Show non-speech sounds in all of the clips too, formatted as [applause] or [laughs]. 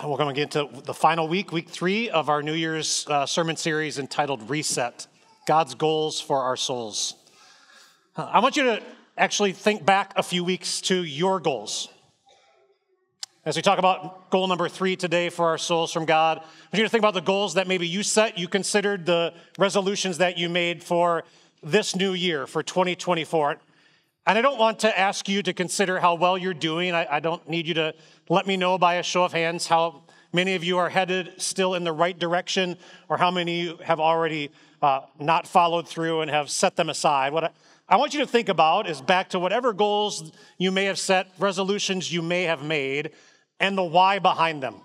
We're going to get into the final week, week three of our New Year's uh, sermon series entitled Reset God's Goals for Our Souls. I want you to actually think back a few weeks to your goals. As we talk about goal number three today for our souls from God, I want you to think about the goals that maybe you set, you considered, the resolutions that you made for this new year, for 2024. And I don't want to ask you to consider how well you're doing. I, I, don't need you to let me know by a show of hands how many of you are headed still in the right direction or how many have already uh, not followed through and have set them aside. What I, I want you to think about is back to whatever goals you may have set, resolutions you may have made, and the why behind them.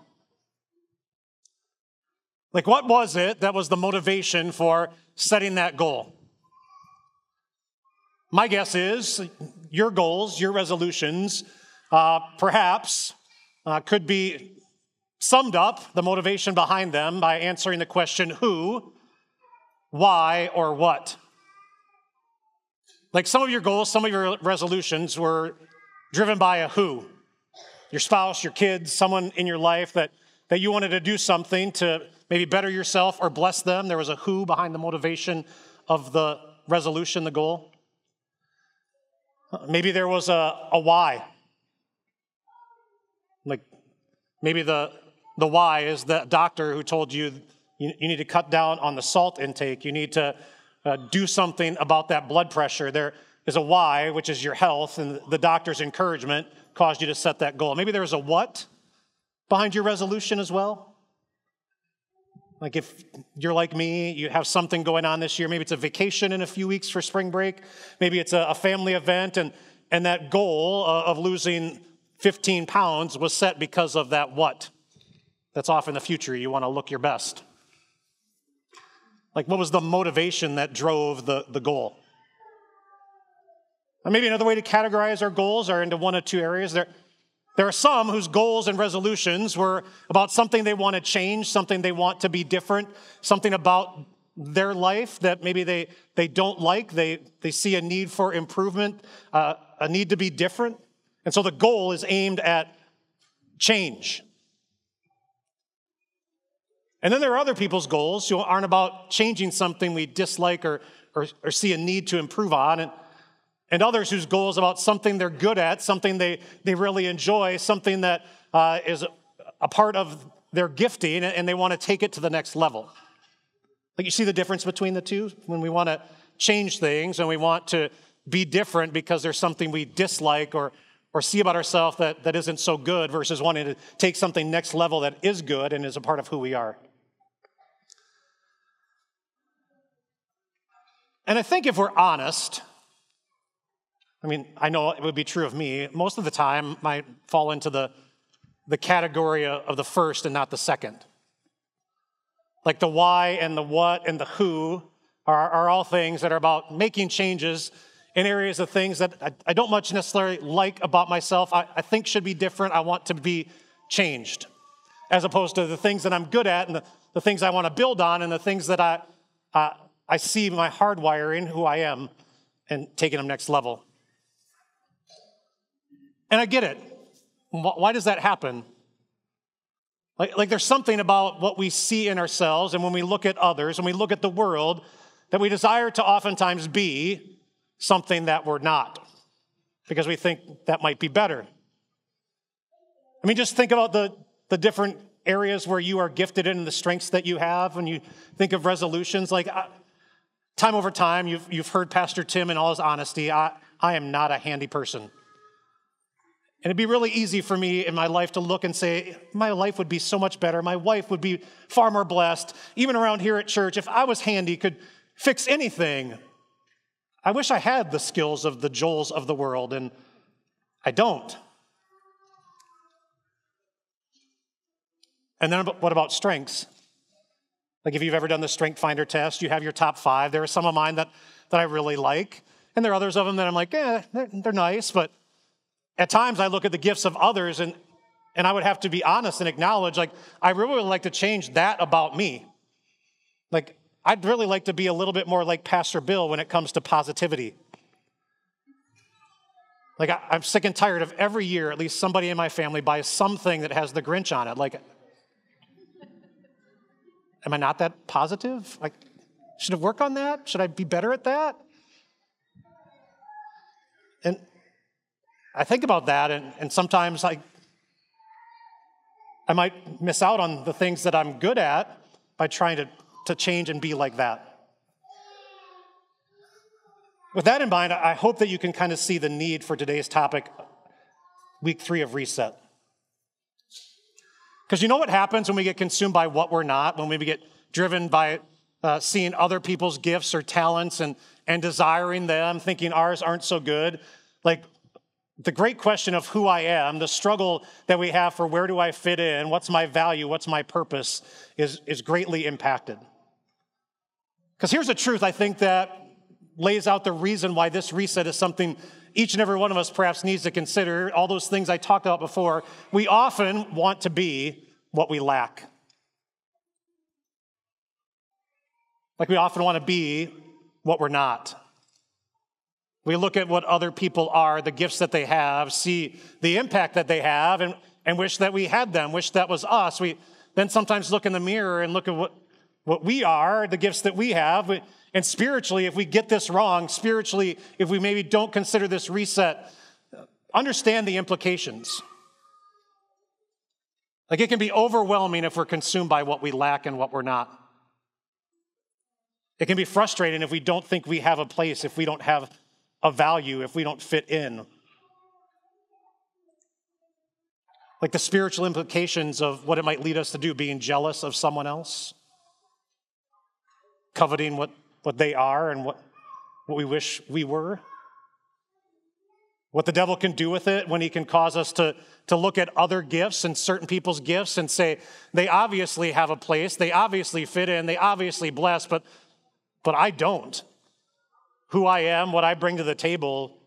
Like, what was it that was the motivation for setting that goal? My guess is your goals, your resolutions, uh, perhaps uh, could be summed up, the motivation behind them, by answering the question who, why, or what. Like some of your goals, some of your resolutions were driven by a who your spouse, your kids, someone in your life that, that you wanted to do something to maybe better yourself or bless them. There was a who behind the motivation of the resolution, the goal. Maybe there was a, a why. Like maybe the, the why is the doctor who told you, you, you need to cut down on the salt intake. You need to uh, do something about that blood pressure. There is a why, which is your health, and the doctor's encouragement caused you to set that goal. Maybe there's a what behind your resolution as well. Like if you're like me, you have something going on this year, maybe it's a vacation in a few weeks for spring break, maybe it's a, family event, and, and that goal uh, of losing 15 pounds was set because of that what. That's off in the future. You want to look your best. Like, what was the motivation that drove the, the goal? And maybe another way to categorize our goals are into one of two areas. There, there are some whose goals and resolutions were about something they want to change, something they want to be different, something about their life that maybe they, they don't like. They, they see a need for improvement, uh, a need to be different. And so the goal is aimed at change. And then there are other people's goals who aren't about changing something we dislike or, or, or see a need to improve on. And and others whose goal is about something they're good at, something they, they really enjoy, something that uh, is a part of their gifting, and they want to take it to the next level. Like you see the difference between the two? When we want to change things and we want to be different because there's something we dislike or, or see about ourselves that, that isn't so good versus wanting to take something next level that is good and is a part of who we are. And I think if we're honest, I mean, I know it would be true of me. Most of the time, might fall into the, the category of the first and not the second. Like the why and the what and the who are, are all things that are about making changes in areas of things that I, I don't much necessarily like about myself. I, I think should be different. I want to be changed, as opposed to the things that I'm good at and the, the things I want to build on and the things that I, uh, I see my hardwiring, who I am, and taking them next level. And I get it. Why does that happen? Like, like there's something about what we see in ourselves and when we look at others and we look at the world that we desire to oftentimes be something that we're not because we think that might be better. I mean, just think about the, the different areas where you are gifted in the strengths that you have when you think of resolutions. Like, uh, time over time, you've, you've heard Pastor Tim in all his honesty, I, I am not a handy person. And it'd be really easy for me in my life to look and say, my life would be so much better. My wife would be far more blessed. Even around here at church, if I was handy, could fix anything. I wish I had the skills of the Joels of the world, and I don't. And then what about strengths? Like if you've ever done the strength finder test, you have your top five. There are some of mine that, that I really like, and there are others of them that I'm like, eh, they're, they're nice, but at times, I look at the gifts of others and, and I would have to be honest and acknowledge, like, I really would like to change that about me. Like, I'd really like to be a little bit more like Pastor Bill when it comes to positivity. Like, I, am sick and tired of every year, at least somebody in my family buys something that has the Grinch on it. Like, am I not that positive? Like, should I work on that? Should I be better at that? And I think about that, and, and sometimes I, I might miss out on the things that I'm good at by trying to, to change and be like that. With that in mind, I hope that you can kind of see the need for today's topic, week three of reset. Because you know what happens when we get consumed by what we're not, when we get driven by uh, seeing other people's gifts or talents and, and desiring them, thinking ours aren't so good? Like the great question of who I am, the struggle that we have for where do I fit in, what's my value, what's my purpose, is, is greatly impacted. Because here's the truth I think that lays out the reason why this reset is something each and every one of us perhaps needs to consider. All those things I talked about before. We often want to be what we lack. Like we often want to be what we're not. We look at what other people are, the gifts that they have, see the impact that they have, and, and wish that we had them, wish that was us. We then sometimes look in the mirror and look at what, what we are, the gifts that we have. And spiritually, if we get this wrong, spiritually, if we maybe don't consider this reset, understand the implications. Like it can be overwhelming if we're consumed by what we lack and what we're not. It can be frustrating if we don't think we have a place, if we don't have a value, if we don't fit in. Like the spiritual implications of what it might lead us to do, being jealous of someone else, coveting what, what they are and what, what we wish we were. What the devil can do with it when he can cause us to, to look at other gifts and certain people's gifts and say, they obviously have a place, they obviously fit in, they obviously bless, but, but I don't who I am, what I bring to the table,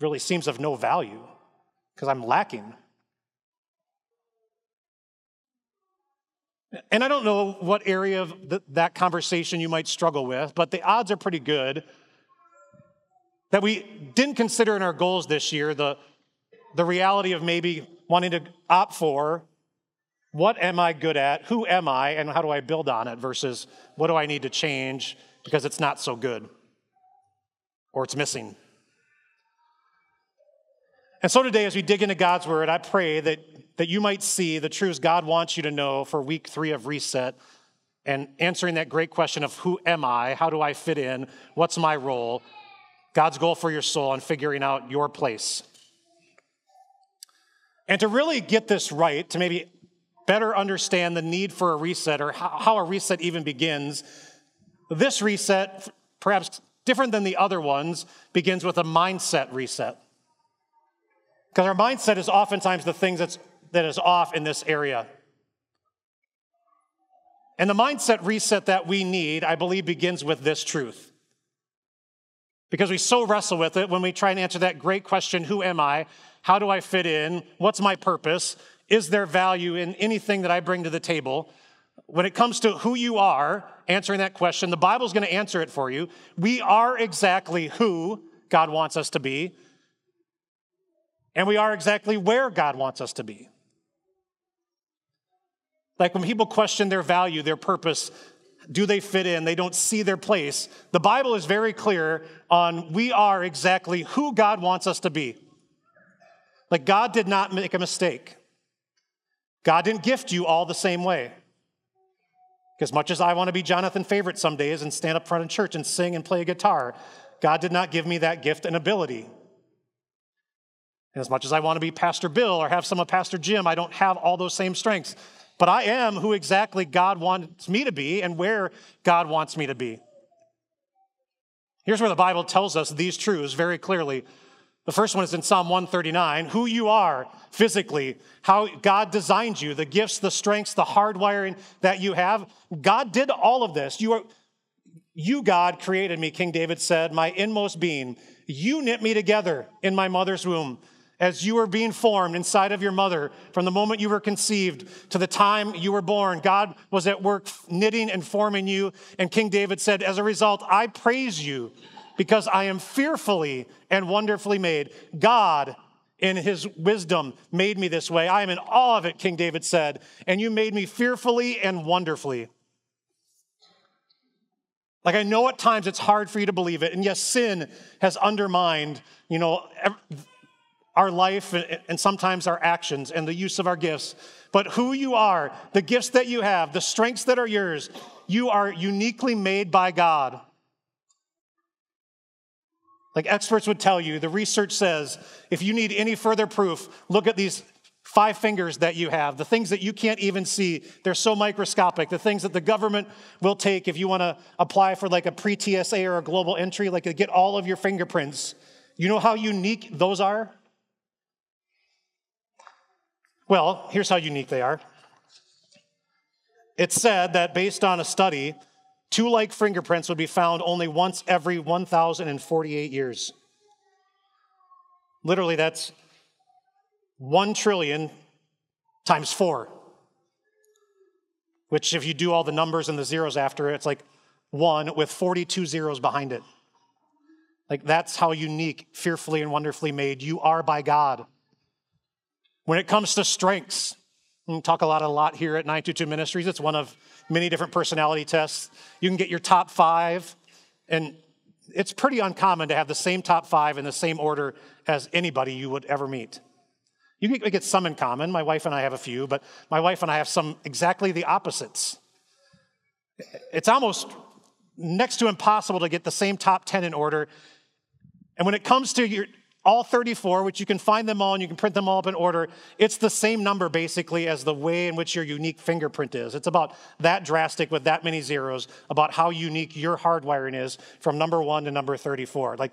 really seems of no value because I'm lacking. And I don't know what area of that conversation you might struggle with, but the odds are pretty good that we didn't consider in our goals this year the, the reality of maybe wanting to opt for what am I good at, who am I, and how do I build on it versus what do I need to change because it's not so good or it's missing. And so today, as we dig into God's word, I pray that, that you might see the truths God wants you to know for week three of Reset and answering that great question of who am I? How do I fit in? What's my role? God's goal for your soul and figuring out your place. And to really get this right, to maybe better understand the need for a reset or how a reset even begins, this reset, perhaps different than the other ones, begins with a mindset reset. Because our mindset is oftentimes the thing that's, that is off in this area. And the mindset reset that we need, I believe, begins with this truth. Because we so wrestle with it when we try and answer that great question who am I? How do I fit in? What's my purpose? Is there value in anything that I bring to the table? When it comes to who you are, answering that question, the Bible's going to answer it for you. We are exactly who God wants us to be, and we are exactly where God wants us to be. Like when people question their value, their purpose, do they fit in? They don't see their place. The Bible is very clear on we are exactly who God wants us to be. Like God did not make a mistake. God didn't gift you all the same way. As much as I want to be Jonathan Favorite some days and stand up front in church and sing and play a guitar, God did not give me that gift and ability. And as much as I want to be Pastor Bill or have some of Pastor Jim, I don't have all those same strengths. But I am who exactly God wants me to be and where God wants me to be. Here's where the Bible tells us these truths very clearly the first one is in Psalm 139 who you are physically, how God designed you, the gifts, the strengths, the hardwiring that you have. God did all of this. You, are, you, God, created me, King David said, my inmost being. You knit me together in my mother's womb. As you were being formed inside of your mother, from the moment you were conceived to the time you were born, God was at work knitting and forming you. And King David said, As a result, I praise you because I am fearfully and wonderfully made. God, in his wisdom, made me this way. I am in awe of it, King David said, and you made me fearfully and wonderfully. Like I know at times it's hard for you to believe it. And yes, sin has undermined, you know, our life and sometimes our actions and the use of our gifts. But who you are, the gifts that you have, the strengths that are yours, you are uniquely made by God. Like experts would tell you, the research says if you need any further proof, look at these five fingers that you have, the things that you can't even see. They're so microscopic. The things that the government will take if you want to apply for like a pre TSA or a global entry, like get all of your fingerprints. You know how unique those are? Well, here's how unique they are. It's said that based on a study, two like fingerprints would be found only once every 1,048 years. Literally, that's 1 trillion times 4, which, if you do all the numbers and the zeros after it, it's like 1 with 42 zeros behind it. Like, that's how unique, fearfully, and wonderfully made you are by God. When it comes to strengths, we talk a lot, a lot here at 922 Ministries. It's one of many different personality tests. You can get your top five, and it's pretty uncommon to have the same top five in the same order as anybody you would ever meet. You get some in common. My wife and I have a few, but my wife and I have some exactly the opposites. It's almost next to impossible to get the same top 10 in order. And when it comes to your all 34, which you can find them all and you can print them all up in order, it's the same number basically as the way in which your unique fingerprint is. It's about that drastic with that many zeros about how unique your hardwiring is from number one to number 34. Like,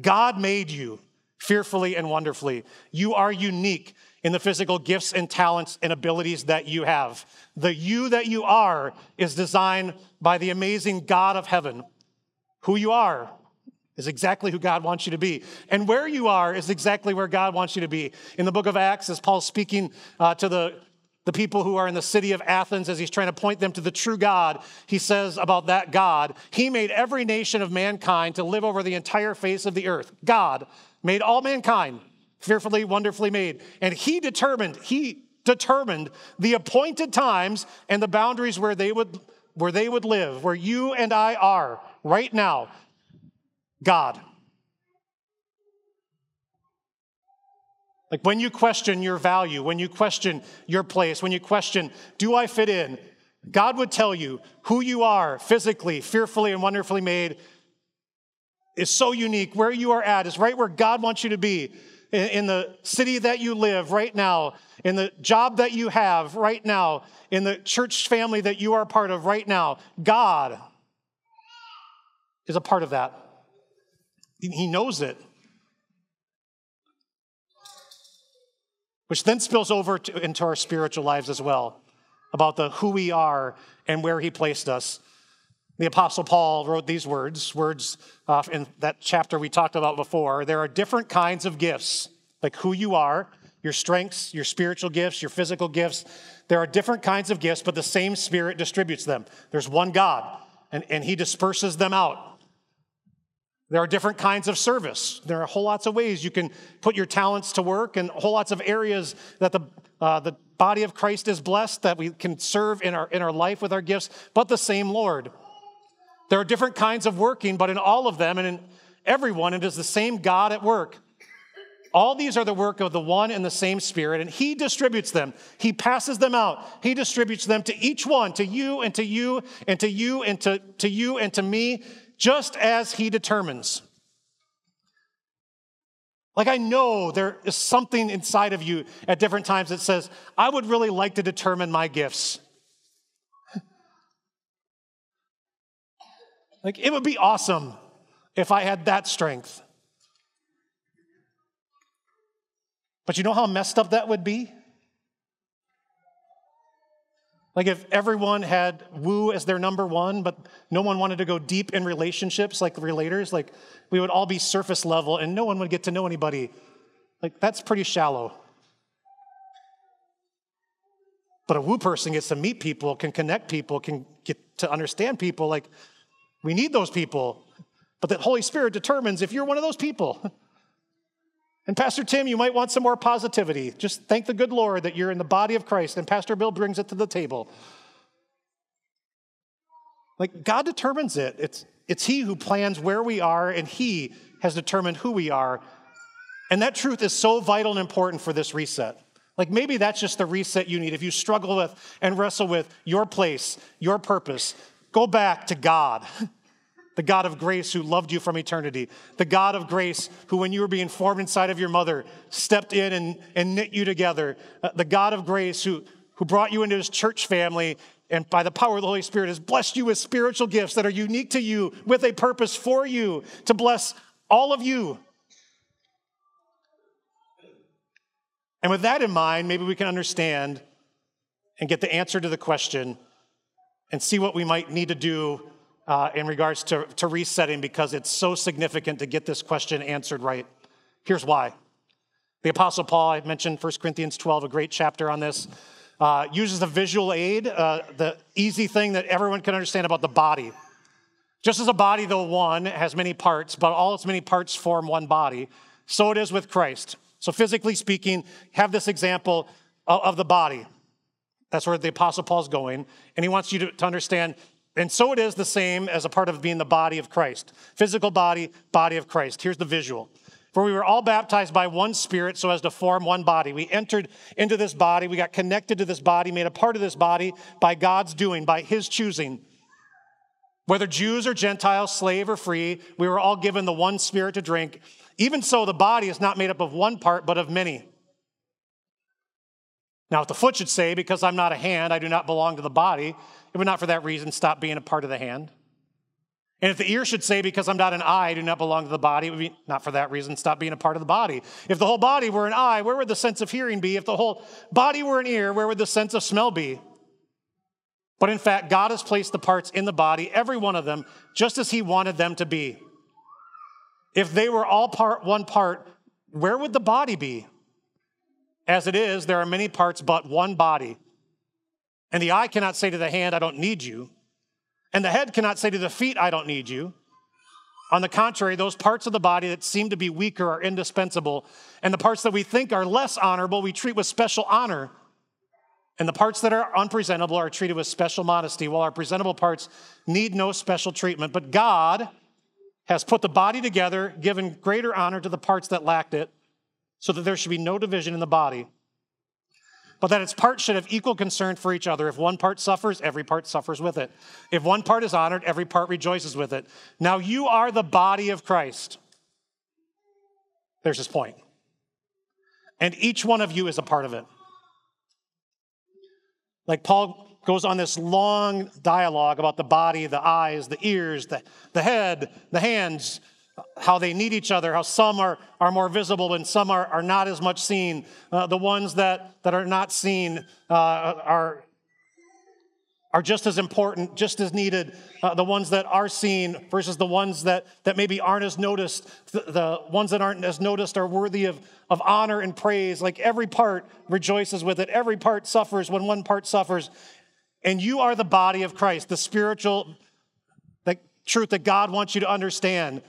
God made you fearfully and wonderfully. You are unique in the physical gifts and talents and abilities that you have. The you that you are is designed by the amazing God of heaven. Who you are, is exactly who God wants you to be. And where you are is exactly where God wants you to be. In the book of Acts, as Paul's speaking uh, to the, the people who are in the city of Athens, as he's trying to point them to the true God, he says about that God, He made every nation of mankind to live over the entire face of the earth. God made all mankind, fearfully, wonderfully made. And He determined, He determined the appointed times and the boundaries where they would where they would live, where you and I are right now. God. Like when you question your value, when you question your place, when you question, do I fit in? God would tell you who you are physically, fearfully, and wonderfully made is so unique. Where you are at is right where God wants you to be. In, the city that you live right now, in the job that you have right now, in the church family that you are part of right now, God is a part of that. He knows it. Which then spills over to, into our spiritual lives as well, about the who we are and where he placed us. The Apostle Paul wrote these words, words uh, in that chapter we talked about before. There are different kinds of gifts, like who you are, your strengths, your spiritual gifts, your physical gifts. There are different kinds of gifts, but the same Spirit distributes them. There's one God, and, and He disperses them out. There are different kinds of service. There are whole lots of ways you can put your talents to work, and whole lots of areas that the, uh, the body of Christ is blessed that we can serve in our, in our life with our gifts, but the same Lord. There are different kinds of working, but in all of them and in everyone, it is the same God at work. All these are the work of the one and the same Spirit, and He distributes them. He passes them out. He distributes them to each one, to you and to you and to you and to, to you and to me just as He determines. Like, I know there is something inside of you at different times that says, I would really like to determine my gifts. [laughs] like, it would be awesome if I had that strength. But you know how messed up that would be? Like if everyone had woo as their number one, but no one wanted to go deep in relationships like relators, like we would all be surface level and no one would get to know anybody. Like that's pretty shallow. But a woo person gets to meet people, can connect people, can get to understand people. Like we need those people. But the Holy Spirit determines if you're one of those people. [laughs] And Pastor Tim, you might want some more positivity. Just thank the good Lord that you're in the body of Christ, and Pastor Bill brings it to the table. Like God determines it. It's, it's He who plans where we are, and He has determined who we are. And that truth is so vital and important for this reset. Like maybe that's just the reset you need. If you struggle with and wrestle with your place, your purpose, go back to God, [laughs] the God of grace who loved you from eternity, the God of grace who, when you were being formed inside of your mother, stepped in and, and knit you together, uh, the God of grace who, who brought you into his church family and by the power of the Holy Spirit has blessed you with spiritual gifts that are unique to you with a purpose for you to bless all of you. And with that in mind, maybe we can understand and get the answer to the question and see what we might need to do uh, in regards to, to resetting because it's so significant to get this question answered right. Here's why. The Apostle Paul, I mentioned 1 Corinthians 12, a great chapter on this, uh, uses a visual aid, uh, the easy thing that everyone can understand about the body. Just as a body, though one, has many parts, but all its many parts form one body, so it is with Christ. So, physically speaking, have this example of the body. That's where the Apostle Paul's going. And he wants you to, to understand, and so it is the same as a part of being the body of Christ. Physical body, body of Christ. Here's the visual. For we were all baptized by one spirit so as to form one body. We entered into this body, we got connected to this body, made a part of this body by God's doing, by his choosing. Whether Jews or Gentiles, slave or free, we were all given the one spirit to drink. Even so, the body is not made up of one part, but of many. Now, if the foot should say, Because I'm not a hand, I do not belong to the body, it would not for that reason stop being a part of the hand. And if the ear should say, Because I'm not an eye, I do not belong to the body, it would be not for that reason stop being a part of the body. If the whole body were an eye, where would the sense of hearing be? If the whole body were an ear, where would the sense of smell be? But in fact, God has placed the parts in the body, every one of them, just as He wanted them to be. If they were all part one part, where would the body be? As it is, there are many parts, but one body. And the eye cannot say to the hand, I don't need you. And the head cannot say to the feet, I don't need you. On the contrary, those parts of the body that seem to be weaker are indispensable, and the parts that we think are less honorable, we treat with special honor. And the parts that are unpresentable are treated with special modesty, while our presentable parts need no special treatment. But God has put the body together, given greater honor to the parts that lacked it, so that there should be no division in the body, but that its parts should have equal concern for each other. If one part suffers, every part suffers with it. If one part is honored, every part rejoices with it. Now you are the body of Christ. There's his point. And each one of you is a part of it. Like Paul goes on this long dialogue about the body, the eyes, the ears, the, the head, the hands, how they need each other, how some are, are more visible and some are, are not as much seen. Uh, the ones that, that are not seen uh, are, are just as important, just as needed. Uh, the ones that are seen versus the ones that, that maybe aren't as noticed. The, the ones that aren't as noticed are worthy of, of honor and praise. Like every part rejoices with it, every part suffers when one part suffers. And you are the body of Christ, the spiritual the truth that God wants you to understand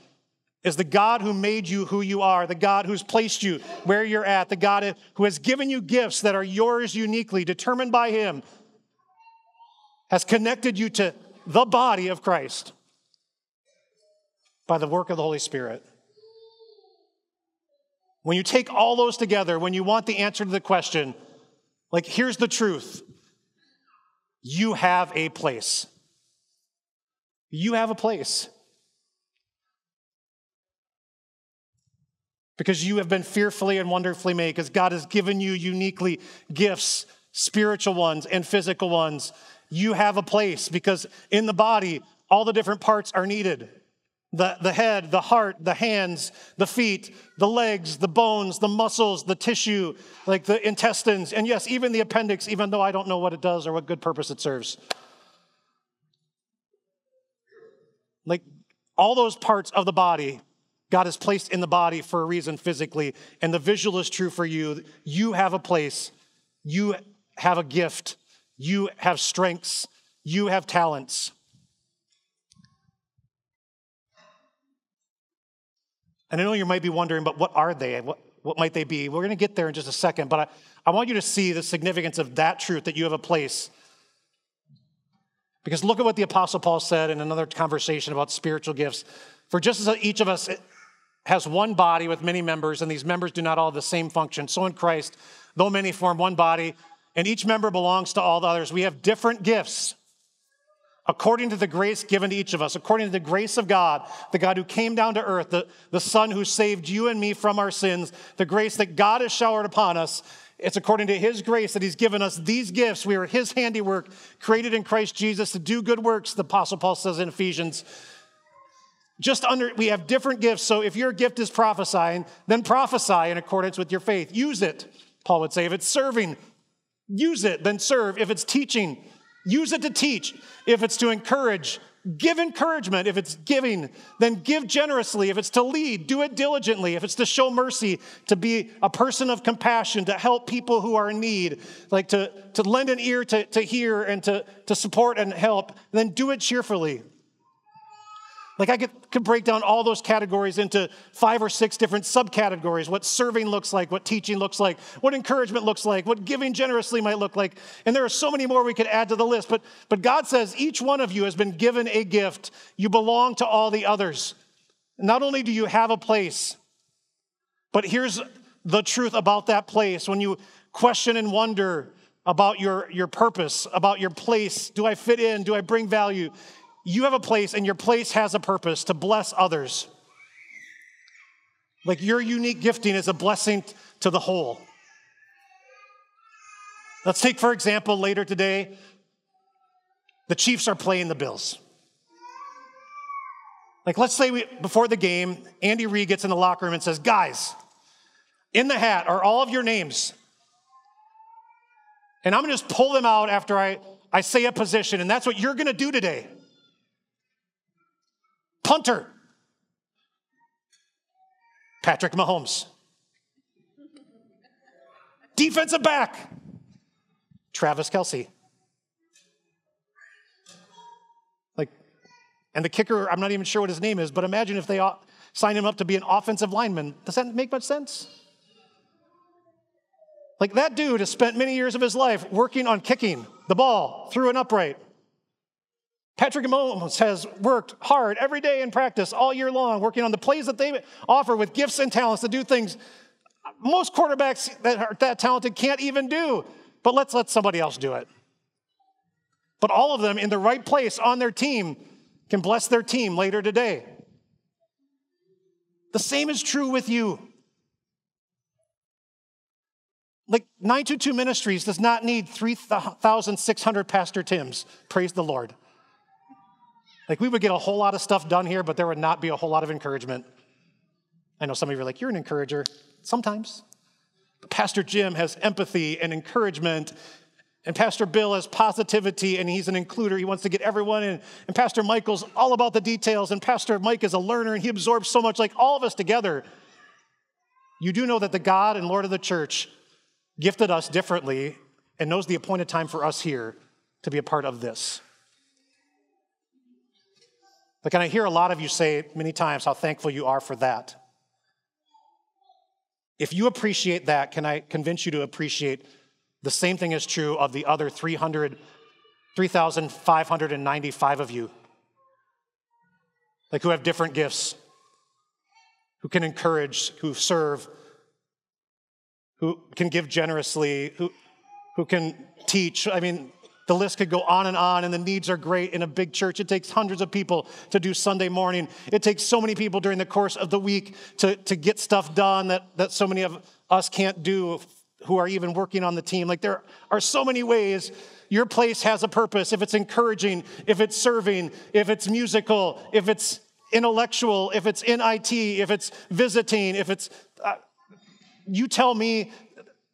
is the God who made you who you are, the God who's placed you where you're at, the God who has given you gifts that are yours uniquely, determined by Him, has connected you to the body of Christ by the work of the Holy Spirit. When you take all those together, when you want the answer to the question, like, here's the truth you have a place. You have a place. Because you have been fearfully and wonderfully made, because God has given you uniquely gifts, spiritual ones and physical ones. You have a place because in the body, all the different parts are needed the, the head, the heart, the hands, the feet, the legs, the bones, the muscles, the tissue, like the intestines, and yes, even the appendix, even though I don't know what it does or what good purpose it serves. Like all those parts of the body, God has placed in the body for a reason physically, and the visual is true for you. You have a place, you have a gift, you have strengths, you have talents. And I know you might be wondering, but what are they? What, what might they be? We're going to get there in just a second, but I, I want you to see the significance of that truth that you have a place. Because look at what the Apostle Paul said in another conversation about spiritual gifts. For just as each of us has one body with many members, and these members do not all have the same function, so in Christ, though many form one body, and each member belongs to all the others, we have different gifts according to the grace given to each of us, according to the grace of God, the God who came down to earth, the, the Son who saved you and me from our sins, the grace that God has showered upon us. It's according to His grace that He's given us these gifts. We are His handiwork, created in Christ Jesus to do good works, the Apostle Paul says in Ephesians. Just under, we have different gifts. So if your gift is prophesying, then prophesy in accordance with your faith. Use it, Paul would say. If it's serving, use it, then serve. If it's teaching, Use it to teach. If it's to encourage, give encouragement. If it's giving, then give generously. If it's to lead, do it diligently. If it's to show mercy, to be a person of compassion, to help people who are in need, like to, to lend an ear to, to hear and to, to support and help, then do it cheerfully. Like I could, could break down all those categories into five or six different subcategories what serving looks like, what teaching looks like, what encouragement looks like, what giving generously might look like. And there are so many more we could add to the list. But, but God says each one of you has been given a gift. You belong to all the others. Not only do you have a place, but here's the truth about that place. When you question and wonder about your, your purpose, about your place, do I fit in? Do I bring value? You have a place and your place has a purpose to bless others. Like your unique gifting is a blessing to the whole. Let's take, for example, later today, the Chiefs are playing the Bills. Like, let's say we, before the game, Andy Reid gets in the locker room and says, Guys, in the hat are all of your names. And I'm gonna just pull them out after I, I say a position, and that's what you're gonna do today. Punter, Patrick Mahomes. Defensive back, Travis Kelce. Like, and the kicker, I'm not even sure what his name is, but imagine if they sign him up to be an offensive lineman. Does that make much sense? Like, that dude has spent many years of his life working on kicking the ball through an upright. Patrick Mahomes has worked hard every day in practice all year long, working on the plays that they offer with gifts and talents to do things most quarterbacks that are that talented can't even do. But let's let somebody else do it. But all of them in the right place on their team can bless their team later today. The same is true with you. Like 922 Ministries does not need 3,600 Pastor Tims. Praise the Lord. Like we would get a whole lot of stuff done here, but there would not be a whole lot of encouragement. I know some of you are like, you're an encourager. Sometimes. But Pastor Jim has empathy and encouragement. And Pastor Bill has positivity and he's an includer. He wants to get everyone in. And Pastor Michael's all about the details. And Pastor Mike is a learner and he absorbs so much, like all of us together. You do know that the God and Lord of the church gifted us differently and knows the appointed time for us here to be a part of this. But can I hear a lot of you say many times how thankful you are for that? If you appreciate that, can I convince you to appreciate the same thing is true of the other 300, 3,595 of you? Like who have different gifts, who can encourage, who serve, who can give generously, who, who can teach. I mean, the list could go on and on, and the needs are great in a big church. It takes hundreds of people to do Sunday morning. It takes so many people during the course of the week to, to get stuff done that, that so many of us can't do who are even working on the team. Like there are so many ways your place has a purpose. If it's encouraging, if it's serving, if it's musical, if it's intellectual, if it's in IT, if it's visiting, if it's. Uh, you tell me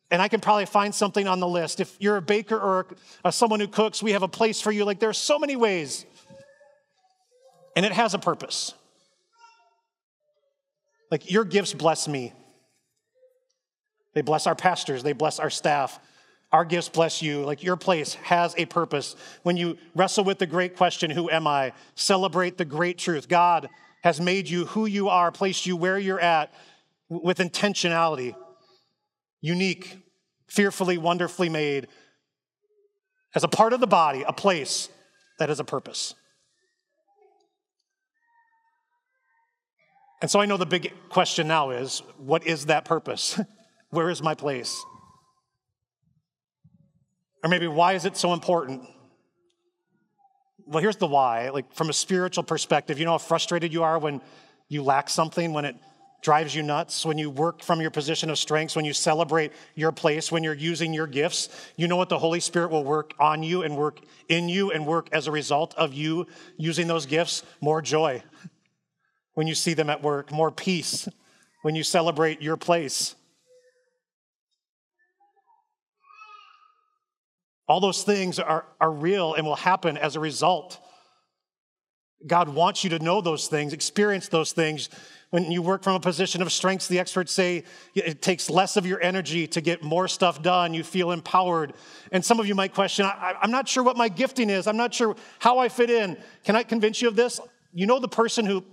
and I can probably find something on the list. If you're a baker or a, someone who cooks, we have a place for you. Like there are so many ways. And it has a purpose. Like your gifts bless me. They bless our pastors, they bless our staff. Our gifts bless you. Like your place has a purpose. When you wrestle with the great question, who am I? Celebrate the great truth. God has made you who you are, placed you where you're at with intentionality unique, fearfully, wonderfully made, as a part of the body, a place that has a purpose. And so I know the big question now is what is that purpose? [laughs] Where is my place? Or maybe why is it so important? Well, here's the why. Like from a spiritual perspective, you know how frustrated you are when you lack something, when it drives you nuts, when you work from your position of strengths, when you celebrate your place, when you're using your gifts. You know what the Holy Spirit will work on you and work in you and work as a result of you using those gifts? More joy when you see them at work, more peace when you celebrate your place. All those things are, are real and will happen as a result. God wants you to know those things, experience those things. When you work from a position of strength, the experts say it takes less of your energy to get more stuff done. You feel empowered. And some of you might question, I, am not sure what my gifting is. I'm not sure how I fit in. Can I convince you of this? You know, the person who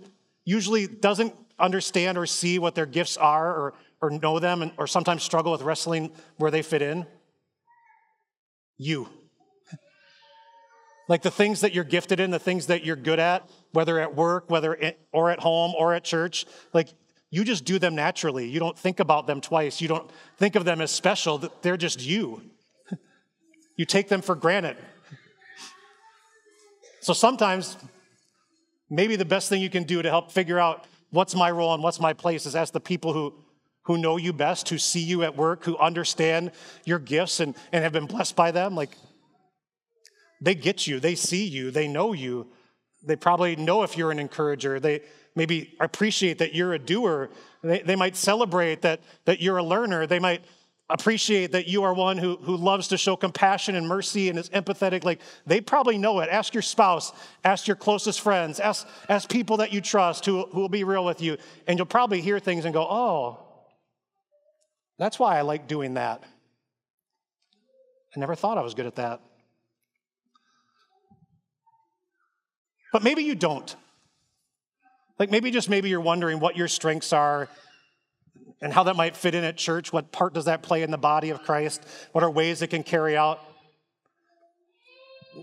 usually doesn't understand or see what their gifts are or, or know them and, or sometimes struggle with wrestling where they fit in? you. [laughs] like the things that you're gifted in, the things that you're good at, whether at work, whether or at home or at church, like you just do them naturally. You don't think about them twice. You don't think of them as special. They're just you. [laughs] you take them for granted. So sometimes, maybe the best thing you can do to help figure out what's my role and what's my place is ask the people who who know you best, who see you at work, who understand your gifts and, and have been blessed by them. Like, they get you, they see you, they know you. They probably know if you're an encourager. They maybe appreciate that you're a doer. They, they might celebrate that, that you're a learner. They might appreciate that you are one who, who loves to show compassion and mercy and is empathetic. Like they probably know it. Ask your spouse, ask your closest friends, ask, ask people that you trust who, who will be real with you. And you'll probably hear things and go, oh, that's why I like doing that. I never thought I was good at that. But maybe you don't. Like maybe just maybe you're wondering what your strengths are and how that might fit in at church. What part does that play in the body of Christ? What are ways it can carry out?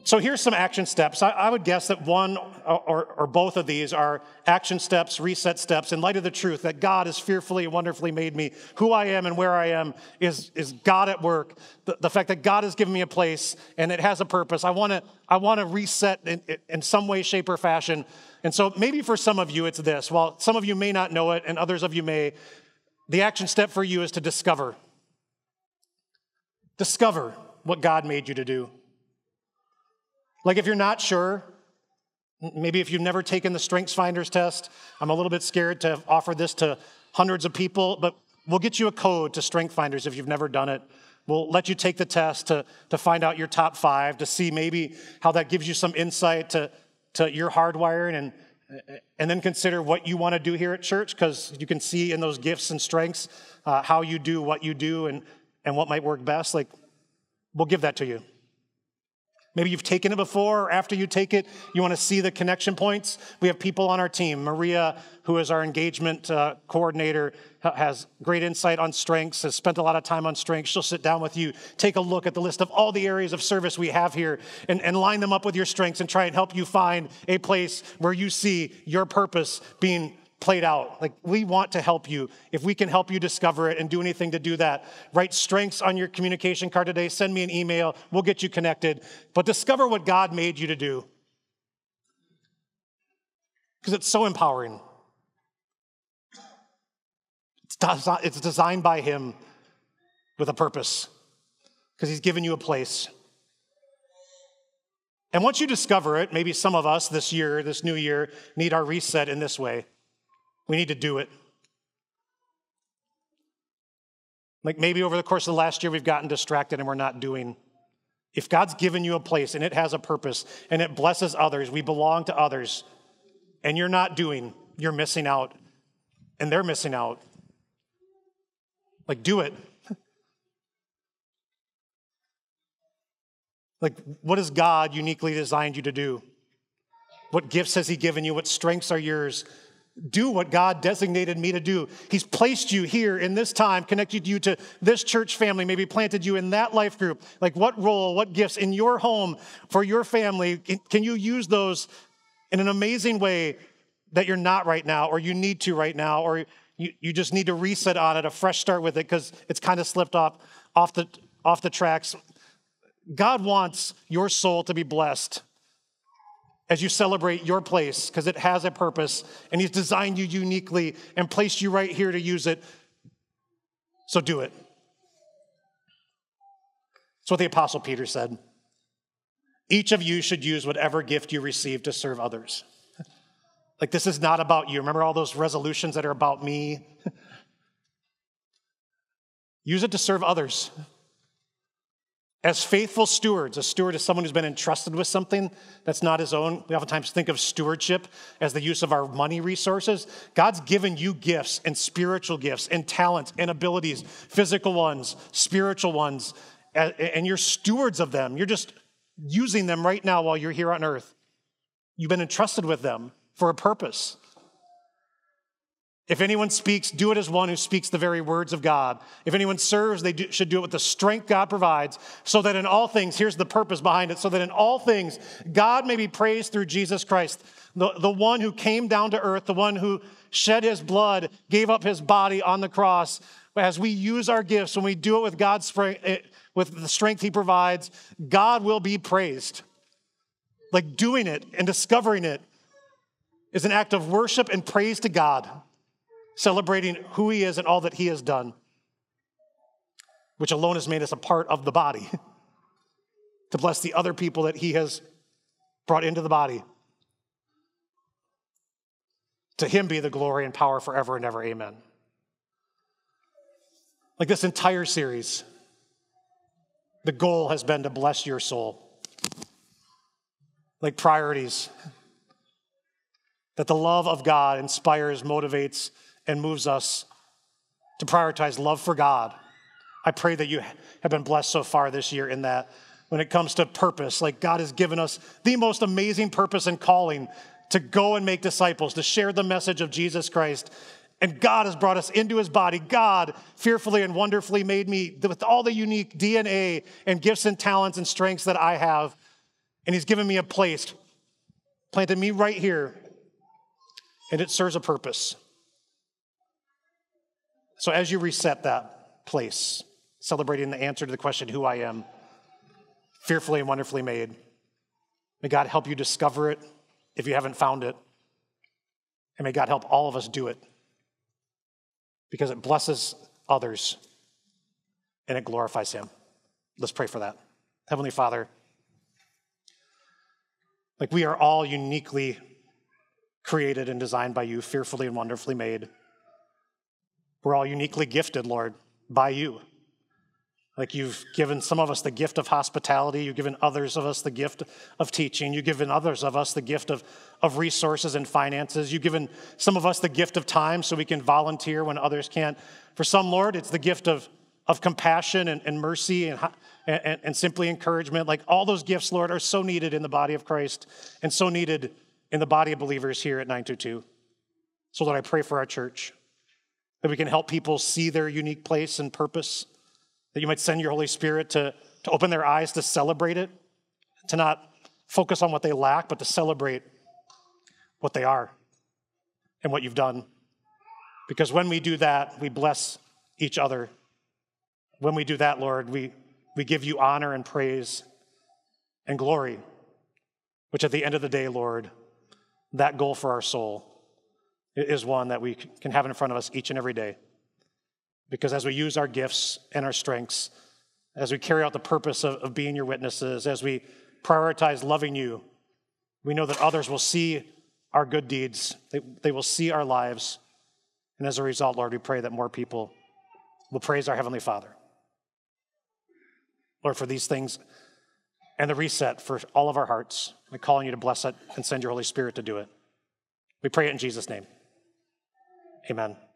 So here's some action steps. I, I would guess that one uh, or, or, both of these are action steps, reset steps, in light of the truth that God has fearfully and wonderfully made me. Who I am and where I am is, is God at work. The, the fact that God has given me a place and it has a purpose. I want to I wanna reset in, in some way, shape, or fashion. And so maybe for some of you it's this. While some of you may not know it and others of you may, the action step for you is to discover. Discover what God made you to do. Like if you're not sure, maybe if you've never taken the Strengths Finders test, I'm a little bit scared to offer this to hundreds of people, but we'll get you a code to Strength Finders if you've never done it. We'll let you take the test to, to find out your top five, to see maybe how that gives you some insight to, to your hardwiring and, and then consider what you want to do here at church because you can see in those gifts and strengths uh, how you do what you do and, and what might work best. Like, we'll give that to you. Maybe you've taken it before, or after you take it, you want to see the connection points. We have people on our team. Maria, who is our engagement uh, coordinator, has great insight on strengths, has spent a lot of time on strengths. She'll sit down with you, take a look at the list of all the areas of service we have here, and, and line them up with your strengths and try and help you find a place where you see your purpose being played out. Like, we want to help you. If we can help you discover it and do anything to do that, write strengths on your communication card today, send me an email, we'll get you connected. But discover what God made you to do. Because it's so empowering. It's designed by Him with a purpose, because He's given you a place. And once you discover it, maybe some of us this year, this new year, need our reset in this way. We need to do it. Like maybe over the course of the last year, we've gotten distracted and we're not doing. If God's given you a place and it has a purpose and it blesses others, we belong to others, and you're not doing, you're missing out, and they're missing out. Like, do it. [laughs] like, what has God uniquely designed you to do? What gifts has He given you? What strengths are yours? Do what God designated me to do. He's placed you here in this time, connected you to this church family, maybe planted you in that life group. Like, what role, what gifts in your home for your family can you use those in an amazing way that you're not right now, or you need to right now, or you, you just need to reset on it, a fresh start with it, because it's kind of slipped off, off, the, off the tracks. God wants your soul to be blessed as you celebrate your place because it has a purpose and He's designed you uniquely and placed you right here to use it. So do it. That's what the Apostle Peter said. Each of you should use whatever gift you receive to serve others. [laughs] Like, this is not about you. Remember all those resolutions that are about me? [laughs] use it to serve others. As faithful stewards, a steward is someone who's been entrusted with something that's not his own. We oftentimes think of stewardship as the use of our money resources. God's given you gifts and spiritual gifts and talents and abilities, physical ones, spiritual ones, and you're stewards of them. You're just using them right now while you're here on earth. You've been entrusted with them for a purpose. If anyone speaks, do it as one who speaks the very words of God. If anyone serves, they do, should do it with the strength God provides, so that in all things, here's the purpose behind it, so that in all things, God may be praised through Jesus Christ, the, the one who came down to earth, the one who shed his blood, gave up his body on the cross. As we use our gifts, when we do it with God's eh, with the strength he provides, God will be praised. Like doing it and discovering it is an act of worship and praise to God celebrating who he is and all that he has done, which alone has made us a part of the body, [laughs] to bless the other people that he has brought into the body. To him be the glory and power forever and ever. Amen. Like this entire series, the goal has been to bless your soul. Like priorities. [laughs] That the love of God inspires, motivates, and moves us to prioritize love for God. I pray that you have been blessed so far this year in that. When it comes to purpose, like God has given us the most amazing purpose and calling to go and make disciples, to share the message of Jesus Christ. And God has brought us into his body. God fearfully and wonderfully made me with all the unique DNA and gifts and talents and strengths that I have. And he's given me a place, planted me right here, and it serves a purpose. So as you reset that place, celebrating the answer to the question, who I am, fearfully and wonderfully made, may God help you discover it if you haven't found it. And may God help all of us do it because it blesses others and it glorifies Him. Let's pray for that. Heavenly Father, like we are all uniquely created and designed by you, fearfully and wonderfully made. We're all uniquely gifted, Lord, by you. Like you've given some of us the gift of hospitality, you've given others of us the gift of teaching, you've given others of us the gift of, of resources and finances, you've given some of us the gift of time so we can volunteer when others can't. For some, Lord, it's the gift of, of compassion and, and mercy and, and, and simply encouragement. Like all those gifts, Lord, are so needed in the body of Christ and so needed in the body of believers here at 922. So, Lord, I pray for our church that we can help people see their unique place and purpose, that you might send your Holy Spirit to, to open their eyes to celebrate it, to not focus on what they lack, but to celebrate what they are and what you've done. Because when we do that, we bless each other. When we do that, Lord, we, we give you honor and praise and glory, which at the end of the day, Lord, that goal for our soul is one that we can have in front of us each and every day. Because as we use our gifts and our strengths, as we carry out the purpose of, of being your witnesses, as we prioritize loving you, we know that others will see our good deeds, they, they will see our lives. And as a result, Lord, we pray that more people will praise our Heavenly Father. Lord, for these things and the reset for all of our hearts, We call on you to bless it and send your Holy Spirit to do it. We pray it in Jesus' name. Amen.